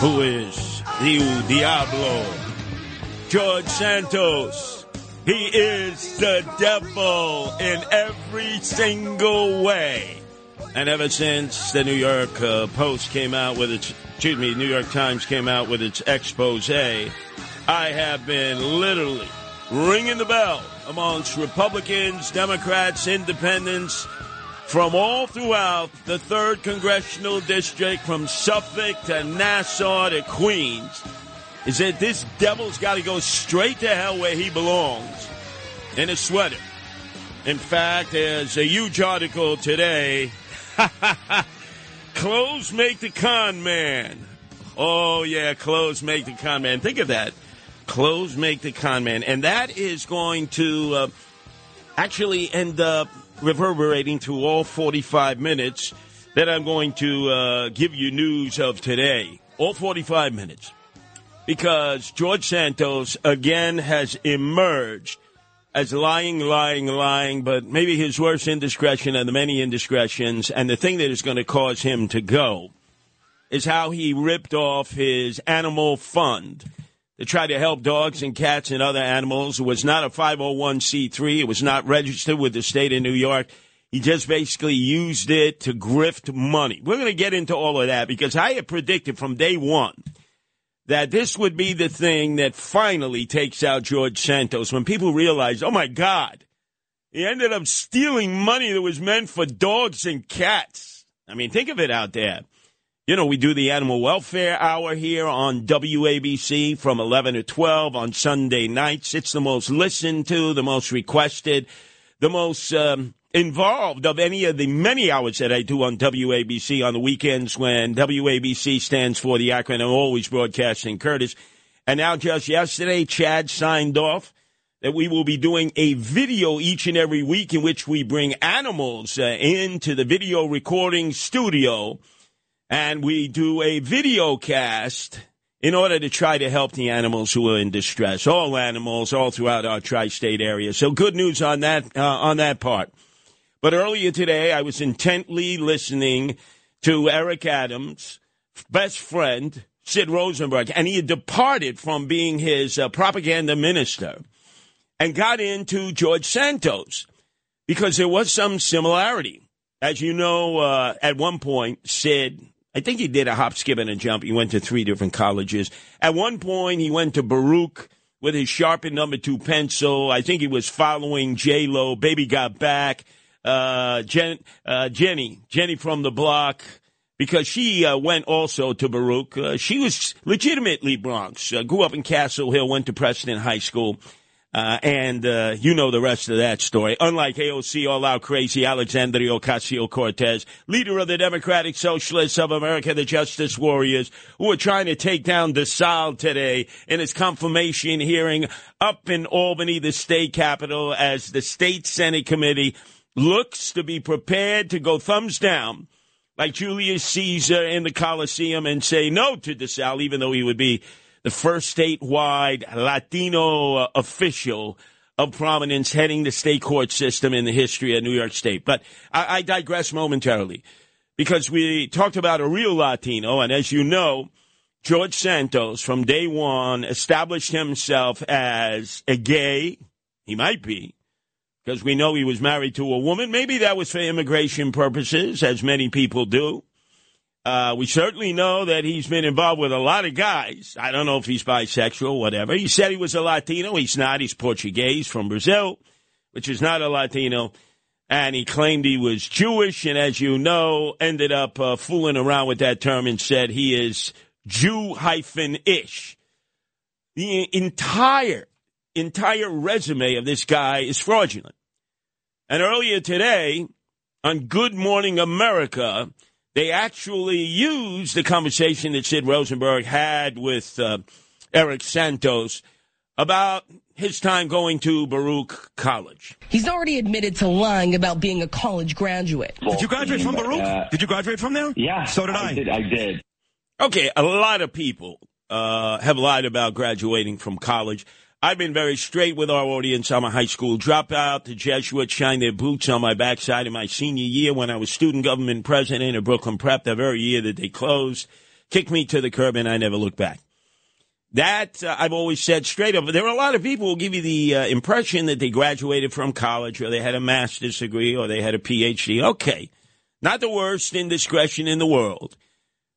Who is the Diablo, George Santos. He is the devil in every single way. And ever since the New York uh, Post came out with its, excuse me, New York Times came out with its expose, I have been literally ringing the bell amongst Republicans, Democrats, Independents, from all throughout the third congressional district, from Suffolk to Nassau to Queens, is that this devil's got to go straight to hell where he belongs in a sweater. In fact, there's a huge article today. clothes make the con man. Oh, yeah, clothes make the con man. Think of that. Clothes make the con man. And that is going to uh, actually end up reverberating through all 45 minutes that I'm going to uh, give you news of today. All 45 minutes. Because George Santos again has emerged as lying, lying, lying, but maybe his worst indiscretion and the many indiscretions and the thing that is going to cause him to go is how he ripped off his animal fund to try to help dogs and cats and other animals. It was not a 501c3. It was not registered with the state of New York. He just basically used it to grift money. We're going to get into all of that because I had predicted from day one that this would be the thing that finally takes out George Santos when people realize, oh my God, he ended up stealing money that was meant for dogs and cats. I mean, think of it out there. You know, we do the animal welfare hour here on WABC from 11 to 12 on Sunday nights. It's the most listened to, the most requested, the most um, involved of any of the many hours that I do on WABC on the weekends when WABC stands for the acronym Always Broadcasting Curtis. And now, just yesterday, Chad signed off that we will be doing a video each and every week in which we bring animals uh, into the video recording studio and we do a video cast in order to try to help the animals who are in distress. All animals, all throughout our tri-state area. So good news on that uh, on that part. But earlier today, I was intently listening to Eric Adams' best friend Sid Rosenberg, and he had departed from being his uh, propaganda minister and got into George Santos because there was some similarity. As you know, uh, at one point, Sid I think he did a hop, skip, and a jump. He went to three different colleges. At one point, he went to Baruch with his sharpened number two pencil. I think he was following J Lo. Baby got back. Uh, Jen, uh, Jenny, Jenny from the block, because she uh, went also to Baruch. Uh, she was legitimately Bronx. Uh, grew up in Castle Hill. Went to Preston High School. Uh, and uh, you know the rest of that story. Unlike AOC, all out crazy Alexandria Ocasio Cortez, leader of the Democratic Socialists of America, the Justice Warriors, who are trying to take down LaSalle today in his confirmation hearing up in Albany, the state capital, as the state Senate committee looks to be prepared to go thumbs down like Julius Caesar in the Colosseum and say no to LaSalle, even though he would be the first statewide Latino uh, official of prominence heading the state court system in the history of New York State. But I, I digress momentarily because we talked about a real Latino, and as you know, George Santos from day one established himself as a gay. He might be because we know he was married to a woman. Maybe that was for immigration purposes, as many people do. Uh, we certainly know that he's been involved with a lot of guys. I don't know if he's bisexual, whatever. He said he was a Latino. He's not. He's Portuguese from Brazil, which is not a Latino. and he claimed he was Jewish, and as you know, ended up uh, fooling around with that term and said he is Jew hyphen ish. The entire entire resume of this guy is fraudulent. And earlier today, on Good Morning America, they actually used the conversation that Sid Rosenberg had with uh, Eric Santos about his time going to Baruch College. He's already admitted to lying about being a college graduate. Did you graduate from Baruch? Uh, did you graduate from there? Yeah. So did I. Did, I did. Okay, a lot of people uh, have lied about graduating from college. I've been very straight with our audience. I'm a high school dropout. The Jesuits shined their boots on my backside in my senior year when I was student government president at Brooklyn Prep, the very year that they closed. Kicked me to the curb and I never looked back. That uh, I've always said straight up. There are a lot of people who give you the uh, impression that they graduated from college or they had a master's degree or they had a PhD. Okay. Not the worst indiscretion in the world.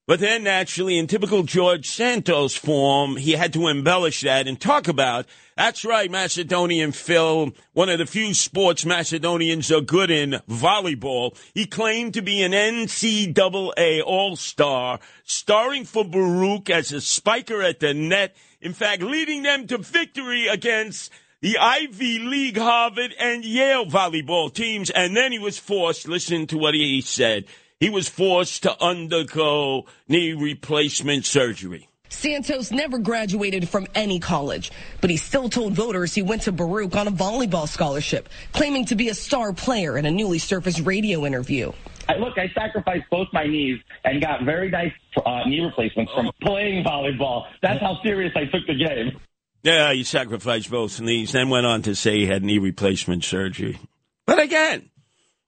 But then, naturally, in typical George Santos form, he had to embellish that and talk about, that's right, Macedonian Phil, one of the few sports Macedonians are good in, volleyball. He claimed to be an NCAA All-Star, starring for Baruch as a spiker at the net. In fact, leading them to victory against the Ivy League, Harvard, and Yale volleyball teams. And then he was forced, listen to what he said, he was forced to undergo knee replacement surgery. Santos never graduated from any college, but he still told voters he went to Baruch on a volleyball scholarship, claiming to be a star player in a newly surfaced radio interview. I, look, I sacrificed both my knees and got very nice uh, knee replacements from playing volleyball. That's how serious I took the game. Yeah, he sacrificed both knees, then went on to say he had knee replacement surgery. But again,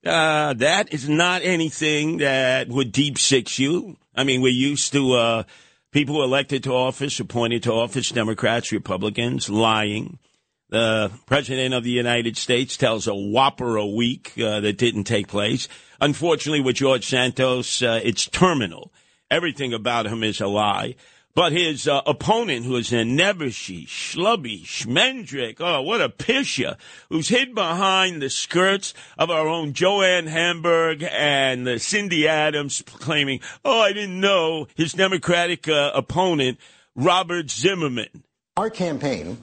uh, that is not anything that would deep six you. I mean, we're used to uh, people elected to office, appointed to office, Democrats, Republicans, lying. The president of the United States tells a whopper a week uh, that didn't take place. Unfortunately, with George Santos, uh, it's terminal. Everything about him is a lie. But his uh, opponent, who is a Nebuchadnezzar, Schlubby, Schmendrick, oh, what a pisha, who's hid behind the skirts of our own Joan Hamburg and uh, Cindy Adams, claiming, oh, I didn't know his Democratic uh, opponent, Robert Zimmerman. Our campaign,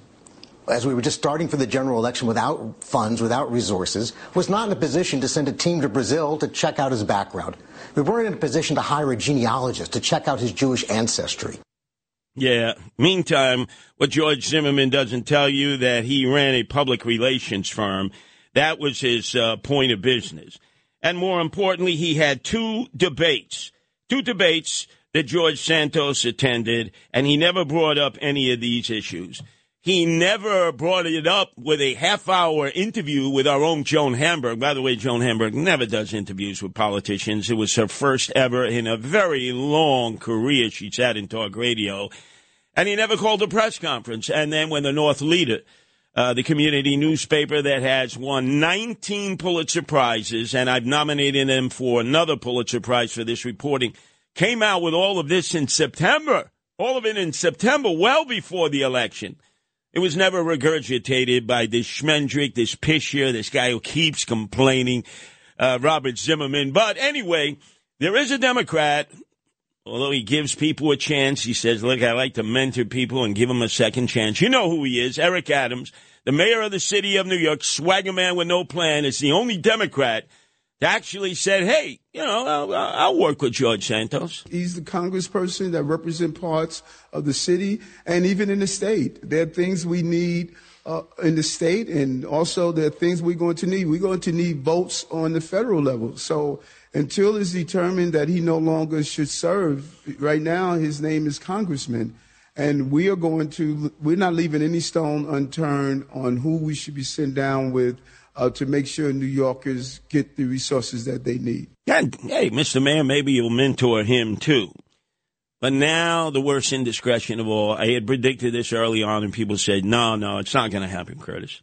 as we were just starting for the general election without funds, without resources, was not in a position to send a team to Brazil to check out his background. We weren't in a position to hire a genealogist to check out his Jewish ancestry. Yeah. Meantime, what George Zimmerman doesn't tell you that he ran a public relations firm. That was his uh, point of business. And more importantly, he had two debates, two debates that George Santos attended, and he never brought up any of these issues. He never brought it up with a half hour interview with our own Joan Hamburg. By the way, Joan Hamburg never does interviews with politicians. It was her first ever in a very long career. She sat in talk radio. And he never called a press conference. And then when the North Leader, uh, the community newspaper that has won 19 Pulitzer Prizes, and I've nominated them for another Pulitzer Prize for this reporting, came out with all of this in September. All of it in September, well before the election. It was never regurgitated by this Schmendrick, this Pisher, this guy who keeps complaining, uh, Robert Zimmerman. But anyway, there is a Democrat, although he gives people a chance. He says, look, I like to mentor people and give them a second chance. You know who he is, Eric Adams, the mayor of the city of New York, swagger man with no plan, is the only Democrat actually said, hey, you know, I'll, I'll, work with George Santos. He's the congressperson that represents parts of the city and even in the state. There are things we need uh, in the state, and also there are things we're going to need. We're going to need votes on the federal level. So until it's determined that he no longer should serve, right now his name is congressman. And we are going to, we're not leaving any stone unturned on who we should be sent down with uh, to make sure New Yorkers get the resources that they need. Hey, Mr. Mayor, maybe you'll mentor him too. But now the worst indiscretion of all, I had predicted this early on, and people said, no, no, it's not going to happen, Curtis.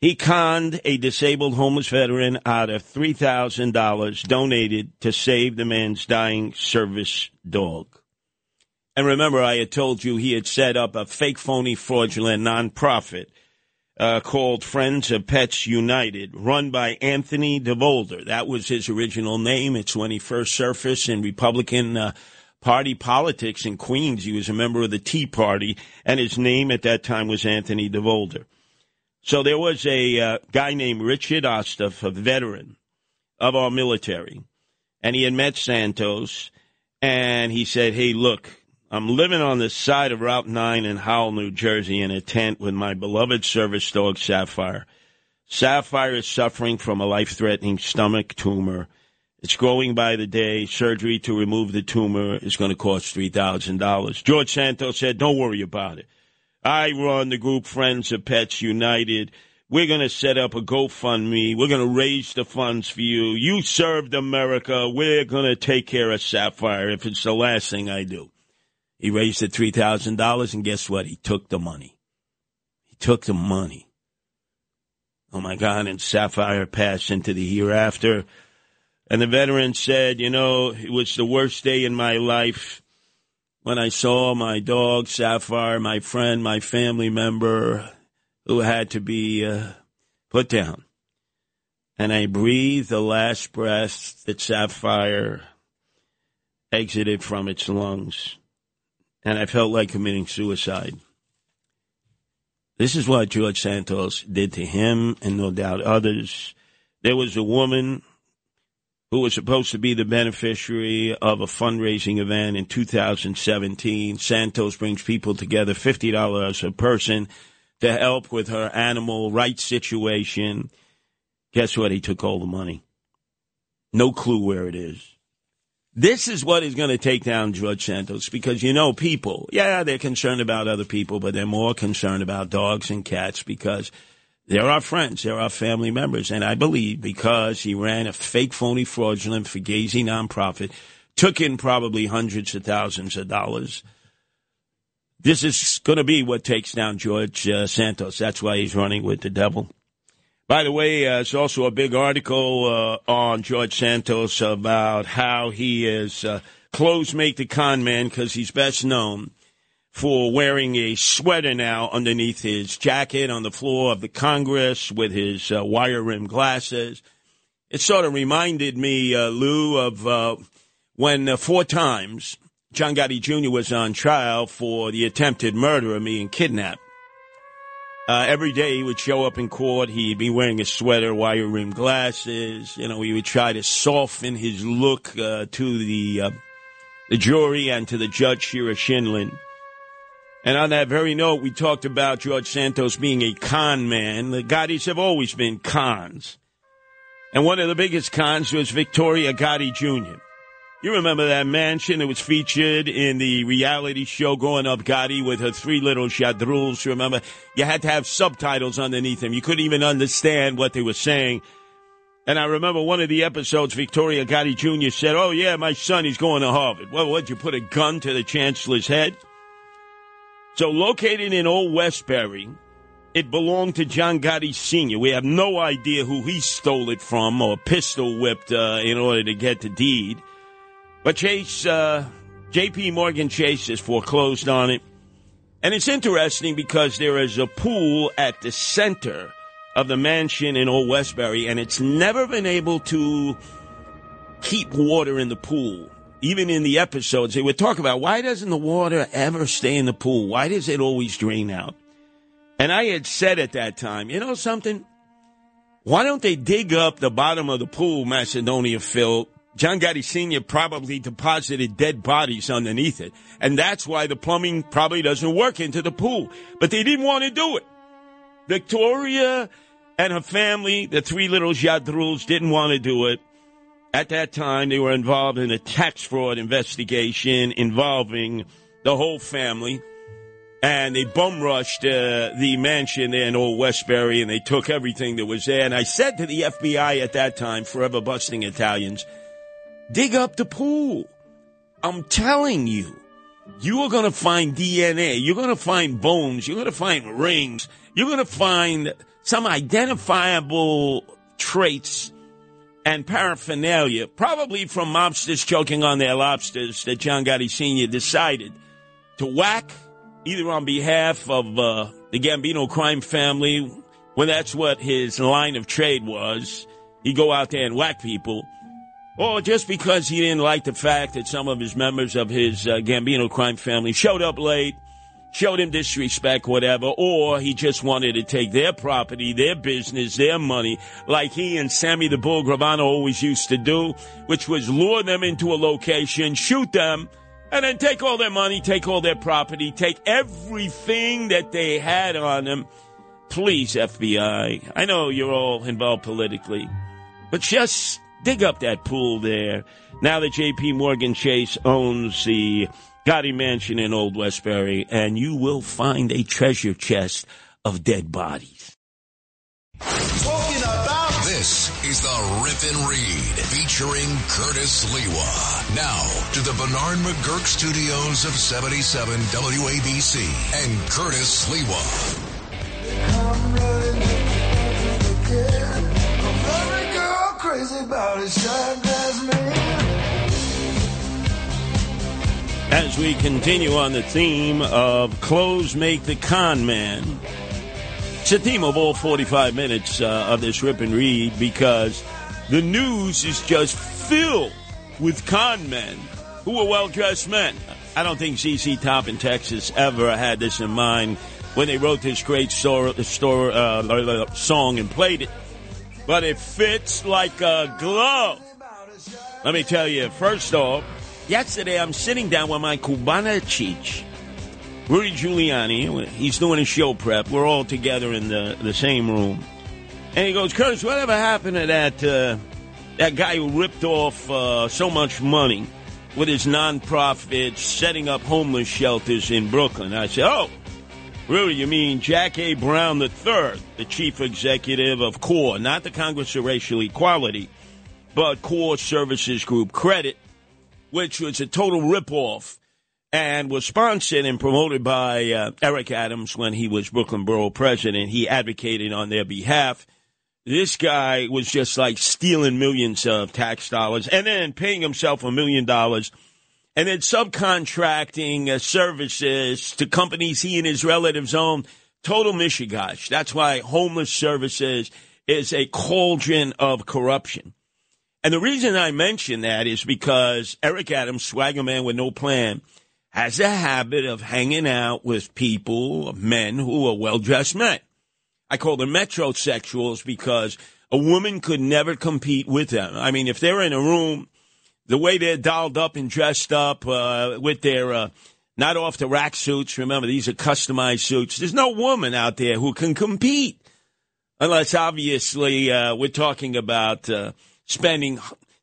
He conned a disabled homeless veteran out of $3,000 donated to save the man's dying service dog. And remember, I had told you he had set up a fake, phony, fraudulent nonprofit uh, called Friends of Pets United, run by Anthony DeVolder. That was his original name. It's when he first surfaced in Republican uh, Party politics in Queens. He was a member of the Tea Party, and his name at that time was Anthony DeVolder. So there was a uh, guy named Richard Osthoff, a veteran of our military, and he had met Santos, and he said, "Hey, look, I'm living on the side of Route 9 in Howell, New Jersey, in a tent with my beloved service dog Sapphire. Sapphire is suffering from a life-threatening stomach tumor." It's growing by the day. Surgery to remove the tumor is going to cost $3,000. George Santos said, Don't worry about it. I run the group Friends of Pets United. We're going to set up a GoFundMe. We're going to raise the funds for you. You served America. We're going to take care of Sapphire if it's the last thing I do. He raised the $3,000, and guess what? He took the money. He took the money. Oh my God, and Sapphire passed into the hereafter. And the veteran said, you know, it was the worst day in my life when I saw my dog, Sapphire, my friend, my family member, who had to be uh, put down. And I breathed the last breath that Sapphire exited from its lungs. And I felt like committing suicide. This is what George Santos did to him and no doubt others. There was a woman who was supposed to be the beneficiary of a fundraising event in 2017. Santos brings people together, $50 a person, to help with her animal rights situation. Guess what? He took all the money. No clue where it is. This is what is going to take down George Santos because you know people, yeah, they're concerned about other people, but they're more concerned about dogs and cats because they're our friends. They're our family members. And I believe because he ran a fake, phony, fraudulent, fugazi nonprofit, took in probably hundreds of thousands of dollars. This is going to be what takes down George uh, Santos. That's why he's running with the devil. By the way, uh, there's also a big article uh, on George Santos about how he is uh, clothes make the con man because he's best known for wearing a sweater now underneath his jacket on the floor of the Congress with his uh, wire rimmed glasses. It sort of reminded me, uh, Lou, of uh, when uh, four times John Gotti Jr. was on trial for the attempted murder of me and kidnap. Uh, every day he would show up in court. He'd be wearing a sweater, wire rimmed glasses. You know, he would try to soften his look uh, to the uh, the jury and to the judge, Shira Scheindlin. And on that very note, we talked about George Santos being a con man. The Gottis have always been cons. And one of the biggest cons was Victoria Gotti Jr. You remember that mansion that was featured in the reality show Growing Up Gotti with her three little shadruls. You remember, you had to have subtitles underneath them. You couldn't even understand what they were saying. And I remember one of the episodes, Victoria Gotti Jr. said, Oh, yeah, my son, he's going to Harvard. Well, what, you put a gun to the chancellor's head? So, located in Old Westbury, it belonged to John Gotti Sr. We have no idea who he stole it from or pistol whipped uh, in order to get the deed. But Chase, uh, J.P. Morgan Chase has foreclosed on it. And it's interesting because there is a pool at the center of the mansion in Old Westbury, and it's never been able to keep water in the pool even in the episodes, they would talk about why doesn't the water ever stay in the pool? Why does it always drain out? And I had said at that time, you know something? Why don't they dig up the bottom of the pool, Macedonia Phil? John Gotti Sr. probably deposited dead bodies underneath it. And that's why the plumbing probably doesn't work into the pool. But they didn't want to do it. Victoria and her family, the three little Jadruls, didn't want to do it. At that time, they were involved in a tax fraud investigation involving the whole family. And they bum rushed uh, the mansion there in Old Westbury and they took everything that was there. And I said to the FBI at that time, forever busting Italians, dig up the pool. I'm telling you, you are going to find DNA. You're going to find bones. You're going to find rings. You're going to find some identifiable traits and paraphernalia, probably from mobsters choking on their lobsters, that John Gotti Sr. decided to whack either on behalf of uh, the Gambino crime family when that's what his line of trade was. He'd go out there and whack people. Or just because he didn't like the fact that some of his members of his uh, Gambino crime family showed up late, showed him disrespect, whatever, or he just wanted to take their property, their business, their money, like he and Sammy the Bull Gravano always used to do, which was lure them into a location, shoot them, and then take all their money, take all their property, take everything that they had on them. Please, FBI, I know you're all involved politically, but just dig up that pool there. Now that JP Morgan Chase owns the Gotti Mansion in Old Westbury, and you will find a treasure chest of dead bodies. Talking about This is the Rip and Read featuring Curtis Sliwa. Now to the Bernard McGuirk studios of 77 WABC and Curtis Sliwa. About glass man. As we continue on the theme of clothes make the con man, it's a theme of all 45 minutes uh, of this rip and read because the news is just filled with con men who are well dressed men. I don't think ZZ Top in Texas ever had this in mind when they wrote this great store, store, uh, song and played it, but it fits like a glove. Let me tell you, first off, yesterday I'm sitting down with my Cubana Cheech, Rudy Giuliani. He's doing a show prep. We're all together in the, the same room. And he goes, Curtis, whatever happened to that, uh, that guy who ripped off uh, so much money with his nonprofit setting up homeless shelters in Brooklyn? I said, oh, Rudy, you mean Jack A. Brown III, the chief executive of CORE, not the Congress of Racial Equality, but CORE Services Group Credit, which was a total ripoff and was sponsored and promoted by uh, Eric Adams when he was Brooklyn Borough president. He advocated on their behalf. This guy was just like stealing millions of tax dollars and then paying himself a million dollars and then subcontracting uh, services to companies he and his relatives own. Total mishigash. That's why homeless services is a cauldron of corruption. And the reason I mention that is because Eric Adams, swagger man with no plan, has a habit of hanging out with people, men who are well dressed men. I call them metrosexuals because a woman could never compete with them. I mean, if they're in a room, the way they're dolled up and dressed up uh, with their uh, not off the rack suits, remember, these are customized suits, there's no woman out there who can compete. Unless, obviously, uh, we're talking about uh, spending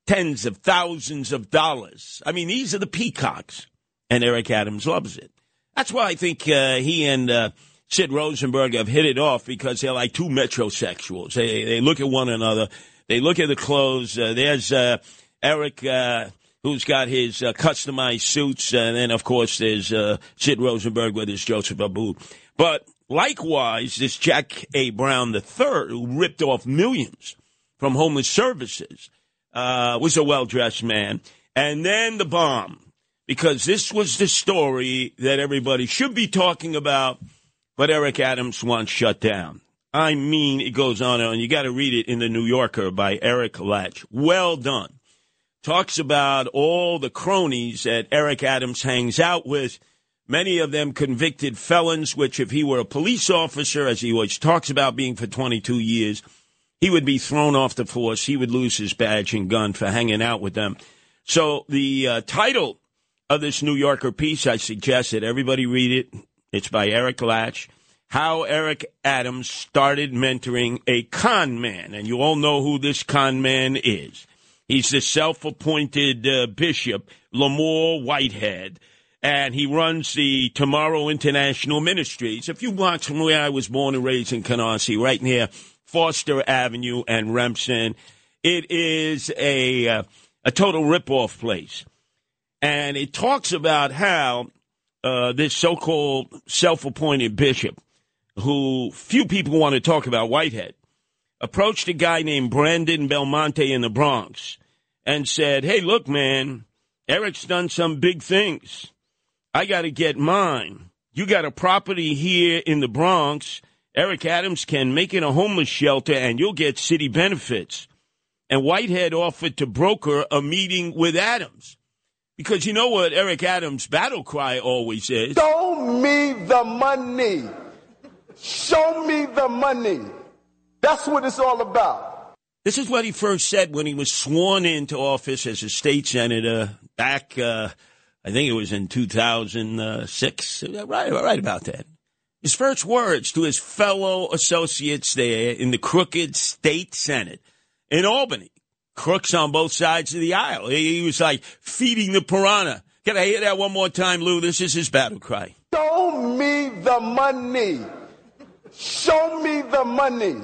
tens of thousands of dollars. I mean, these are the peacocks, and Eric Adams loves it. That's why I think uh, he and uh, Sid Rosenberg have hit it off because they're like two metrosexuals. They, they look at one another, they look at the clothes. There's uh, Eric. Uh, Who's got his uh, customized suits, and then of course there's uh, Sid Rosenberg with his Joseph Abboud. But likewise, this Jack A. Brown III, who ripped off millions from homeless services, uh, was a well dressed man. And then the bomb, because this was the story that everybody should be talking about, but Eric Adams wants shut down. I mean, it goes on and on. you got to read it in the New Yorker by Eric Lach. Well done. Talks about all the cronies that Eric Adams hangs out with, many of them convicted felons, which if he were a police officer, as he always talks about being for 22 years, he would be thrown off the force. He would lose his badge and gun for hanging out with them. So the uh, title of this New Yorker piece, I suggest that everybody read it. It's by Eric Lach. How Eric Adams started mentoring a con man. And you all know who this con man is. He's the self appointed uh, bishop, Lamor Whitehead. And he runs the Tomorrow International Ministries, a few blocks from where I was born and raised in Canarsie, right near Foster Avenue and Remsen. It is a uh, a total ripoff place, and it talks about how uh, this so-called self-appointed bishop, who few people want to talk about, Whitehead, approached a guy named Brandon Belmonte in the Bronx and said, "Hey, look, man, Eric's done some big things. I got to get mine. You got a property here in the Bronx." Eric Adams can make it a homeless shelter and you'll get city benefits. And Whitehead offered to broker a meeting with Adams. Because you know what Eric Adams' battle cry always is? Show me the money. Show me the money. That's what it's all about. This is what he first said when he was sworn into office as a state senator back, uh, I think it was in 2006. Right, right about that. His first words to his fellow associates there in the crooked state senate in Albany. Crooks on both sides of the aisle. He was like feeding the piranha. Can I hear that one more time, Lou? This is his battle cry. Show me the money. Show me the money.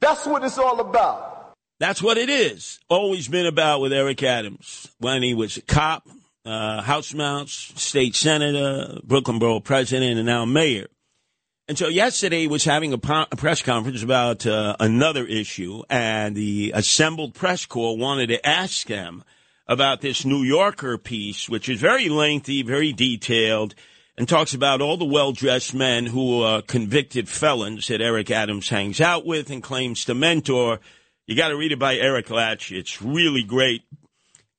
That's what it's all about. That's what it is. Always been about with Eric Adams when he was a cop, uh, House Mounts, state senator, Brooklyn Borough president, and now mayor. And so yesterday he was having a, po- a press conference about uh, another issue, and the assembled press corps wanted to ask them about this New Yorker piece, which is very lengthy, very detailed, and talks about all the well-dressed men who are convicted felons that Eric Adams hangs out with and claims to mentor. You got to read it by Eric Lach. It's really great.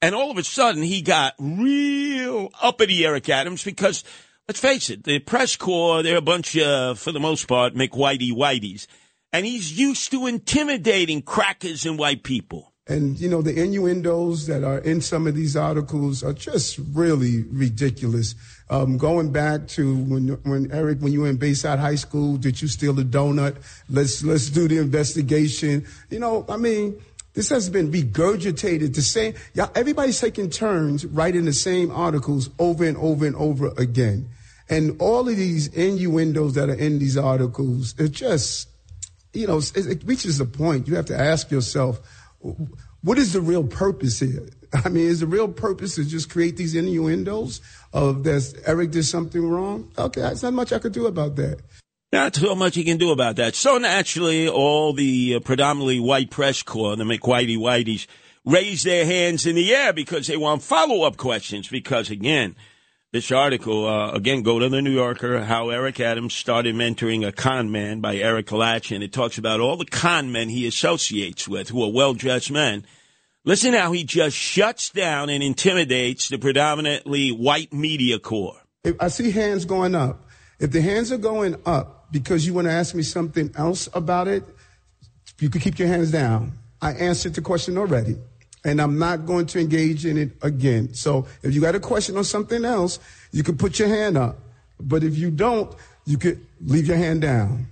And all of a sudden, he got real uppity Eric Adams because let's face it, the press corps, they're a bunch of, for the most part, McWhitey Whiteys. And he's used to intimidating crackers and white people. And, you know, the innuendos that are in some of these articles are just really ridiculous. Um, going back to when, when Eric, when you were in Bayside High School, did you steal a donut? Let's, let's do the investigation. You know, I mean, this has been regurgitated the same. Yeah, everybody's taking turns writing the same articles over and over and over again. And all of these innuendos that are in these articles, it just, you know, it, it reaches a point you have to ask yourself, what is the real purpose here? I mean, is the real purpose to just create these innuendos of that Eric did something wrong? Okay, there's not much I could do about that. Not so much you can do about that. So naturally, all the uh, predominantly white press corps, the McWhitey Whiteys, raise their hands in the air because they want follow up questions. Because again, this article, uh, again, go to the New Yorker, how Eric Adams started mentoring a con man by Eric Lach, and it talks about all the con men he associates with who are well dressed men. Listen how he just shuts down and intimidates the predominantly white media corps. If I see hands going up. If the hands are going up because you want to ask me something else about it, you can keep your hands down. I answered the question already, and I'm not going to engage in it again. So if you got a question on something else, you can put your hand up. But if you don't, you could leave your hand down.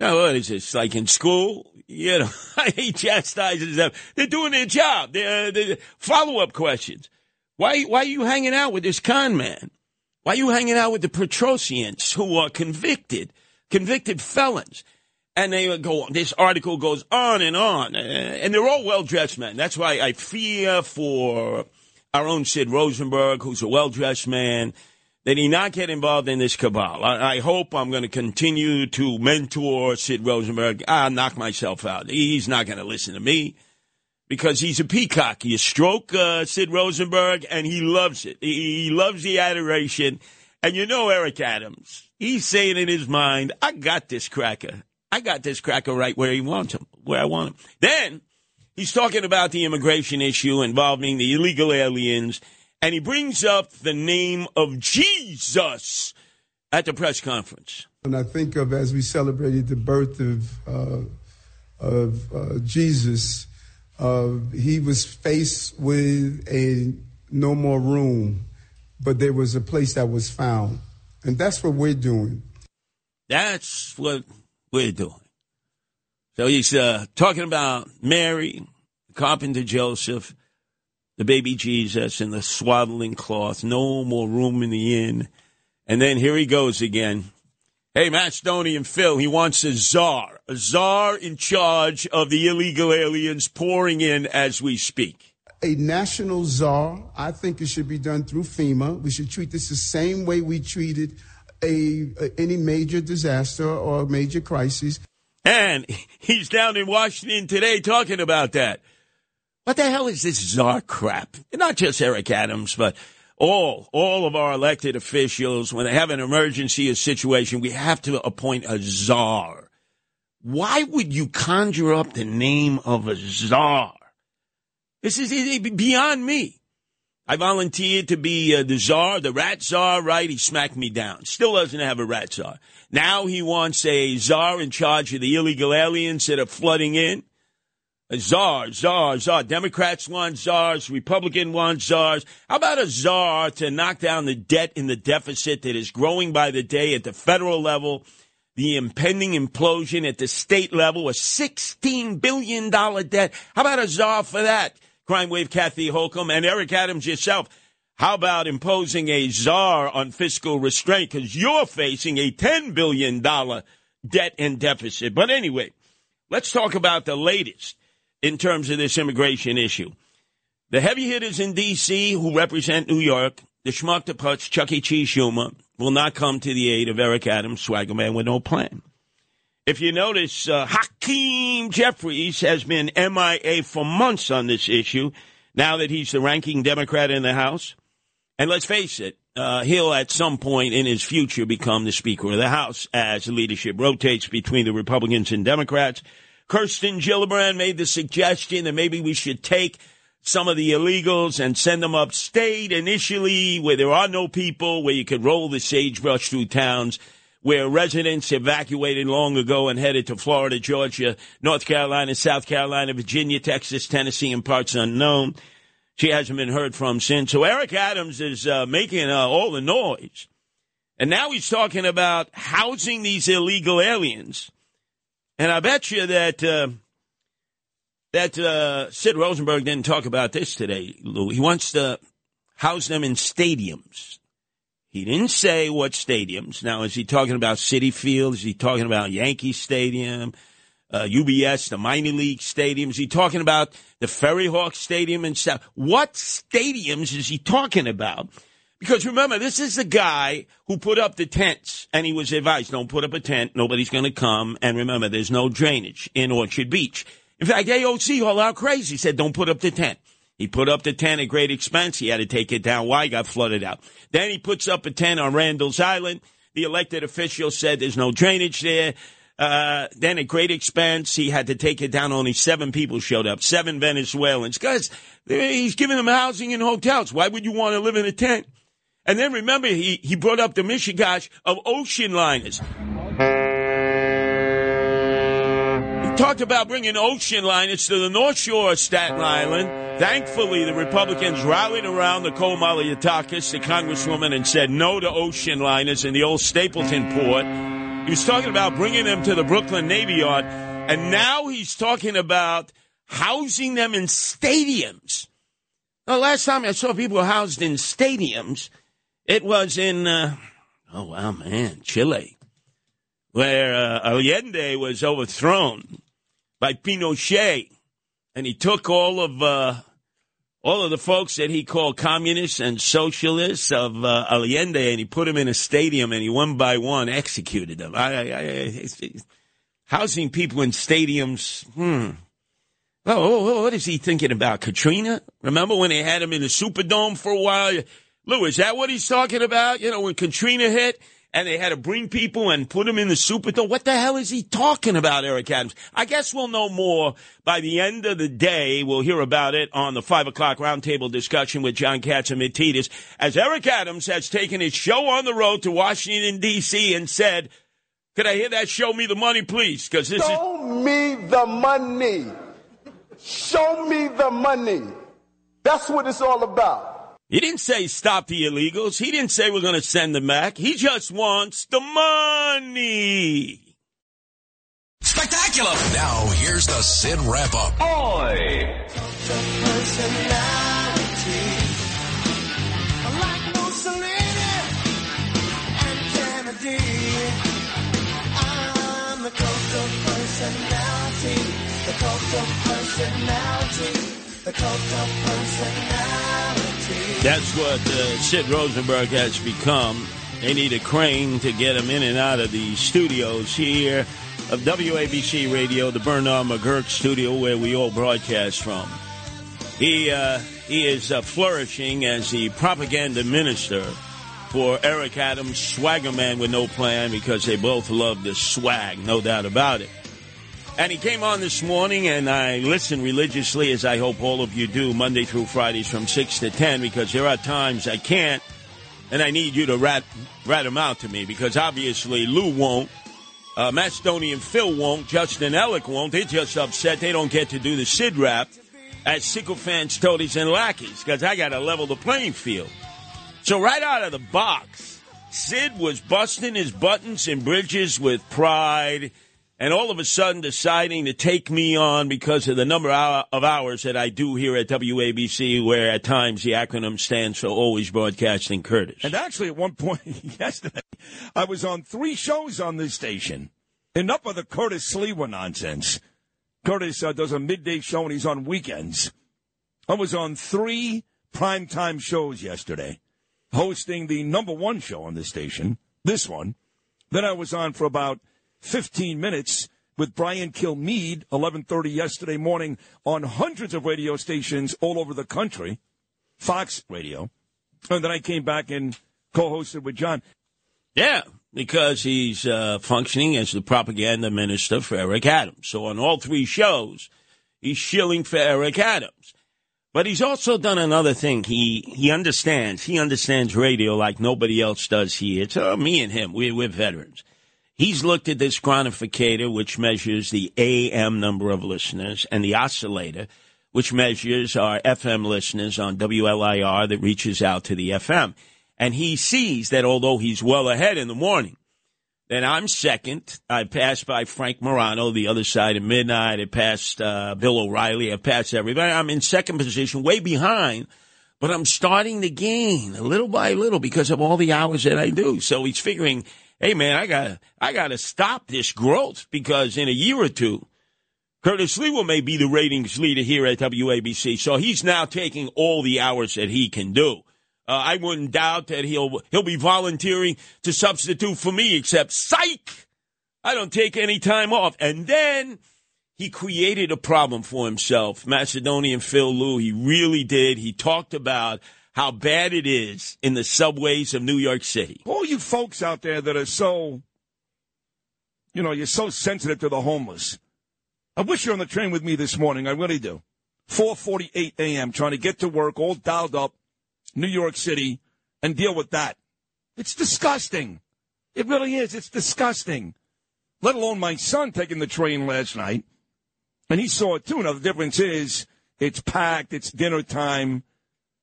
Now, what is this? Like in school? You know, I hate chastising them. They're doing their job. They're, uh, they're follow up questions. Why, why are you hanging out with this con man? Why are you hanging out with the Petrosyants who are convicted, convicted felons? And they go, this article goes on and on. And they're all well dressed men. That's why I fear for our own Sid Rosenberg, who's a well dressed man, that he not get involved in this cabal. I, I hope I'm going to continue to mentor Sid Rosenberg. I'll knock myself out. He's not going to listen to me because he's a peacock. You stroke uh, Sid Rosenberg, and he loves it. He, he loves the adoration. And you know Eric Adams. He's saying in his mind, I got this cracker. I got this cracker right where he wants him, where I want him. Then he's talking about the immigration issue involving the illegal aliens, and he brings up the name of Jesus at the press conference. And I think of as we celebrated the birth of uh, of uh, Jesus, uh, he was faced with a no more room, but there was a place that was found, and that's what we're doing. That's what we're doing. So he's uh, talking about Mary, carpenter Joseph, the baby Jesus, and the swaddling cloth. No more room in the inn. And then here he goes again. Hey, Macedonian Phil, he wants a czar, a czar in charge of the illegal aliens pouring in as we speak. A national czar, I think it should be done through FEMA. We should treat this the same way we treated a, a any major disaster or major crisis. And he's down in Washington today talking about that. What the hell is this czar crap? Not just Eric Adams, but all, all of our elected officials, when they have an emergency or situation, we have to appoint a czar. Why would you conjure up the name of a czar? This is beyond me. I volunteered to be uh, the czar, the rat czar, right? He smacked me down. Still doesn't have a rat czar. Now he wants a czar in charge of the illegal aliens that are flooding in. A czar, czar, czar. Democrats want czars. Republican want czars. How about a czar to knock down the debt in the deficit that is growing by the day at the federal level? The impending implosion at the state level, a $16 billion debt. How about a czar for that? Crime Wave Kathy Hochul and Eric Adams yourself. How about imposing a czar on fiscal restraint? Because you're facing a $10 billion debt and deficit. But anyway, let's talk about the latest in terms of this immigration issue. The heavy hitters in D.C. who represent New York, the schmuck, the putz, Chuck E. Cheese Schumer, will not come to the aid of Eric Adams, swagger man with no plan. If you notice, uh, Hakeem Jeffries has been MIA for months on this issue now that he's the ranking Democrat in the House. And let's face it, uh, he'll at some point in his future become the Speaker of the House as the leadership rotates between the Republicans and Democrats. Kirsten Gillibrand made the suggestion that maybe we should take some of the illegals and send them upstate initially where there are no people, where you could roll the sagebrush through towns where residents evacuated long ago and headed to Florida, Georgia, North Carolina, South Carolina, Virginia, Texas, Tennessee, and parts unknown. She hasn't been heard from since. So Eric Adams is uh, making uh, all the noise. And now he's talking about housing these illegal aliens. And I bet you that uh, that uh, Sid Rosenberg didn't talk about this today, Lou. He wants to house them in stadiums. He didn't say what stadiums. Now, is he talking about Citi Field? Is he talking about Yankee Stadium, uh, UBS, the minor league stadium? Is he talking about the Ferry Hawk Stadium and stuff? What stadiums is he talking about? Because remember, this is the guy who put up the tents, and he was advised, don't put up a tent, nobody's going to come. And remember, there's no drainage in Orchard Beach. In fact, AOC all out crazy said, don't put up the tent. He put up the tent at great expense. He had to take it down. Why? Got flooded out. Then he puts up a tent on Randall's Island. The elected official said there's no drainage there. Uh, then at great expense, he had to take it down. Only seven people showed up, seven Venezuelans. Guys, he's giving them housing in hotels. Why would you want to live in a tent? And then remember, he, he brought up the mishigash of ocean liners. He talked about bringing ocean liners to the North Shore of Staten Island. Thankfully, the Republicans rallied around Nicole Malliotakis, the congresswoman, and said no to ocean liners in the old Stapleton port. He was talking about bringing them to the Brooklyn Navy Yard, and now he's talking about housing them in stadiums. The last time I saw people housed in stadiums, it was in, uh, oh wow, man, Chile, where uh, Allende was overthrown by Pinochet, and he took all of uh, all of the folks that he called communists and socialists of uh, Allende, and he put them in a stadium, and he one by one executed them. I, I, I, housing people in stadiums, hmm. Oh, what is he thinking about? Katrina? Remember when they had him in the Superdome for a while? Lou, is that what he's talking about? You know, when Katrina hit and they had to bring people and put them in the Superdome. What the hell is he talking about, Eric Adams? I guess we'll know more by the end of the day. We'll hear about it on the five o'clock roundtable discussion with John Catsimatidis as Eric Adams has taken his show on the road to Washington D.C. and said, could I hear that? Show me the money, please. Cause this is. Show is- me the money. Show me the money. That's what it's all about. He didn't say stop the illegals. He didn't say we're going to send them back. He just wants the money. Spectacular. Now, here's the Sid wrap up. Oi! The cult of personality. The cult of personality. That's what uh, Sid Rosenberg has become. They need a crane to get him in and out of the studios here of WABC Radio, the Bernard McGuirk studio where we all broadcast from. He uh, he is uh, flourishing as the propaganda minister for Eric Adams, swagger man with no plan, because they both love the swag, no doubt about it. And he came on this morning, and I listen religiously, as I hope all of you do, Monday through Fridays from 6 to 10, because there are times I can't, and I need you to rat, rat him out to me, because obviously Lou won't, uh, Macedonian Phil won't, Justin Ellick won't. They're just upset they don't get to do the Sid rap as sycophants, toadies, and lackeys, because I got to level the playing field. So right out of the box, Sid was busting his buttons and bridges with pride and all of a sudden deciding to take me on because of the number of hours that I do here at WABC, where at times the acronym stands for Always Broadcasting Curtis. And actually, at one point yesterday, I was on three shows on this station. Enough of the Curtis Sliwa nonsense. Curtis uh, does a midday show and he's on weekends. I was on three primetime shows yesterday, hosting the number one show on this station, this one. Then I was on for about 15 minutes with Brian Kilmeade, 11:30 yesterday morning on hundreds of radio stations all over the country, Fox Radio. And then I came back and co-hosted with John. Yeah, because he's uh, functioning as the propaganda minister for Eric Adams. So on all three shows, he's shilling for Eric Adams. But he's also done another thing. He he understands. He understands radio like nobody else does here. It's uh, me and him. We're, we're veterans. He's looked at this chronoficator, which measures the AM number of listeners, and the oscillator, which measures our FM listeners on WLIR that reaches out to the FM. And he sees that although he's well ahead in the morning, then I'm second. I passed by Frank Morano, the other side of midnight. I passed uh, Bill O'Reilly. I passed everybody. I'm in second position, way behind, but I'm starting to gain little by little because of all the hours that I do. So he's figuring hey man, I got I got to stop this growth because in a year or two, Curtis Sliwa may be the ratings leader here at WABC. So he's now taking all the hours that he can do. Uh, I wouldn't doubt that he'll he'll be volunteering to substitute for me. Except, psych, I don't take any time off. And then he created a problem for himself. Macedonian Phil Lou, he really did. He talked about how bad it is in the subways of New York City. All you folks out there that are so, you know, you're so sensitive to the homeless. I wish you're on the train with me this morning. I really do. 4:48 a.m. trying to get to work, all dialed up, New York City, and deal with that. It's disgusting. It really is. It's disgusting. Let alone my son taking the train last night, and he saw it too. Now the difference is it's packed. It's dinner time.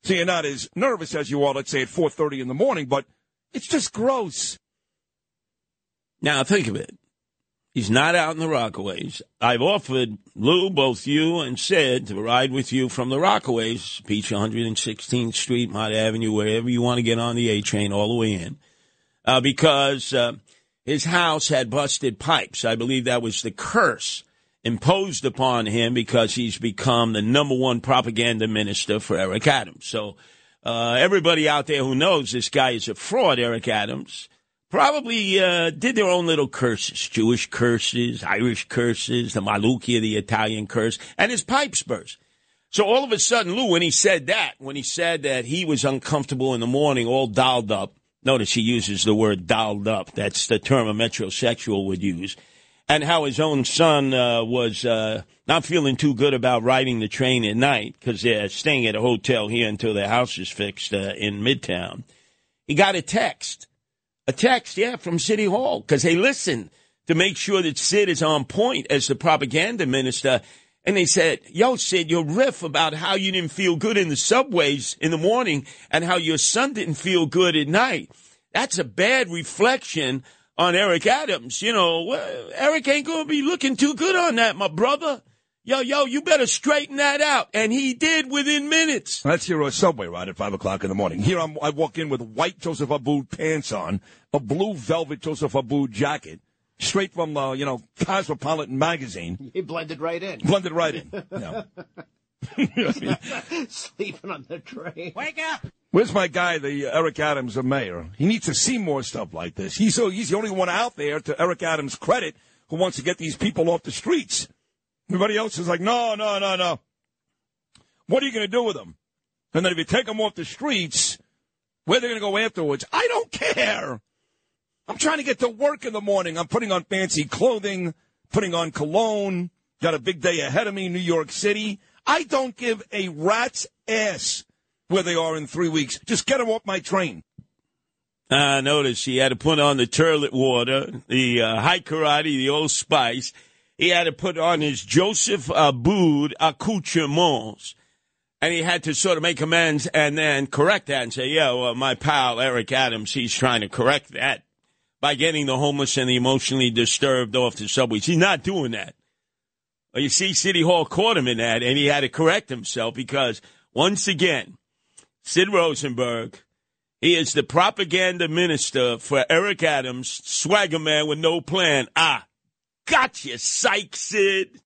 So you're not as nervous as you are, let's say, at 4.30 in the morning, but it's just gross. Now, think of it. He's not out in the Rockaways. I've offered Lou, both you and Sid, to ride with you from the Rockaways, Beach 116th Street, Mott Avenue, wherever you want to get on the A train, all the way in, uh, because uh, his house had busted pipes. I believe that was the curse imposed upon him because he's become the number one propaganda minister for Eric Adams. So uh, everybody out there who knows this guy is a fraud, Eric Adams, probably uh, did their own little curses, Jewish curses, Irish curses, the Malukia, the Italian curse, and his pipes burst. So all of a sudden, Lou, when he said that, when he said that he was uncomfortable in the morning, all dolled up, notice he uses the word dolled up. That's the term a metrosexual would use and how his own son uh, was uh, not feeling too good about riding the train at night because they're staying at a hotel here until their house is fixed uh, in Midtown. He got a text, a text, yeah, from City Hall because they listened to make sure that Sid is on point as the propaganda minister. And they said, Yo, Sid, your riff about how you didn't feel good in the subways in the morning and how your son didn't feel good at night. That's a bad reflection on Eric Adams. You know, Eric ain't going to be looking too good on that, my brother. Yo, yo, you better straighten that out. And he did within minutes. Let's hear a subway ride at 5 o'clock in the morning. Here I'm, I walk in with white Joseph Abboud pants on, a blue velvet Joseph Abboud jacket, straight from, uh, you know, Cosmopolitan magazine. He blended right in. Blended right in. Yeah. Sleeping on the train. Wake up! Where's my guy, the Eric Adams the mayor? He needs to see more stuff like this. He's so he's the only one out there, to Eric Adams' credit, who wants to get these people off the streets. Everybody else is like, no, no, no, no. What are you going to do with them? And then if you take them off the streets, where they're going to go afterwards? I don't care. I'm trying to get to work in the morning. I'm putting on fancy clothing, putting on cologne. Got a big day ahead of me New York City. I don't give a rat's ass where they are in three weeks. Just get them off my train. I noticed he had to put on the toilet water, the uh, Hai Karate, the old spice. He had to put on his Joseph Abboud accoutrements. And he had to sort of make amends and then correct that and say, yeah, well, my pal Eric Adams, he's trying to correct that by getting the homeless and the emotionally disturbed off the subways. He's not doing that. You see, City Hall caught him in that, and he had to correct himself because, once again, Sid Rosenberg, he is the propaganda minister for Eric Adams, swagger man with no plan. Ah, gotcha, psych, Sid.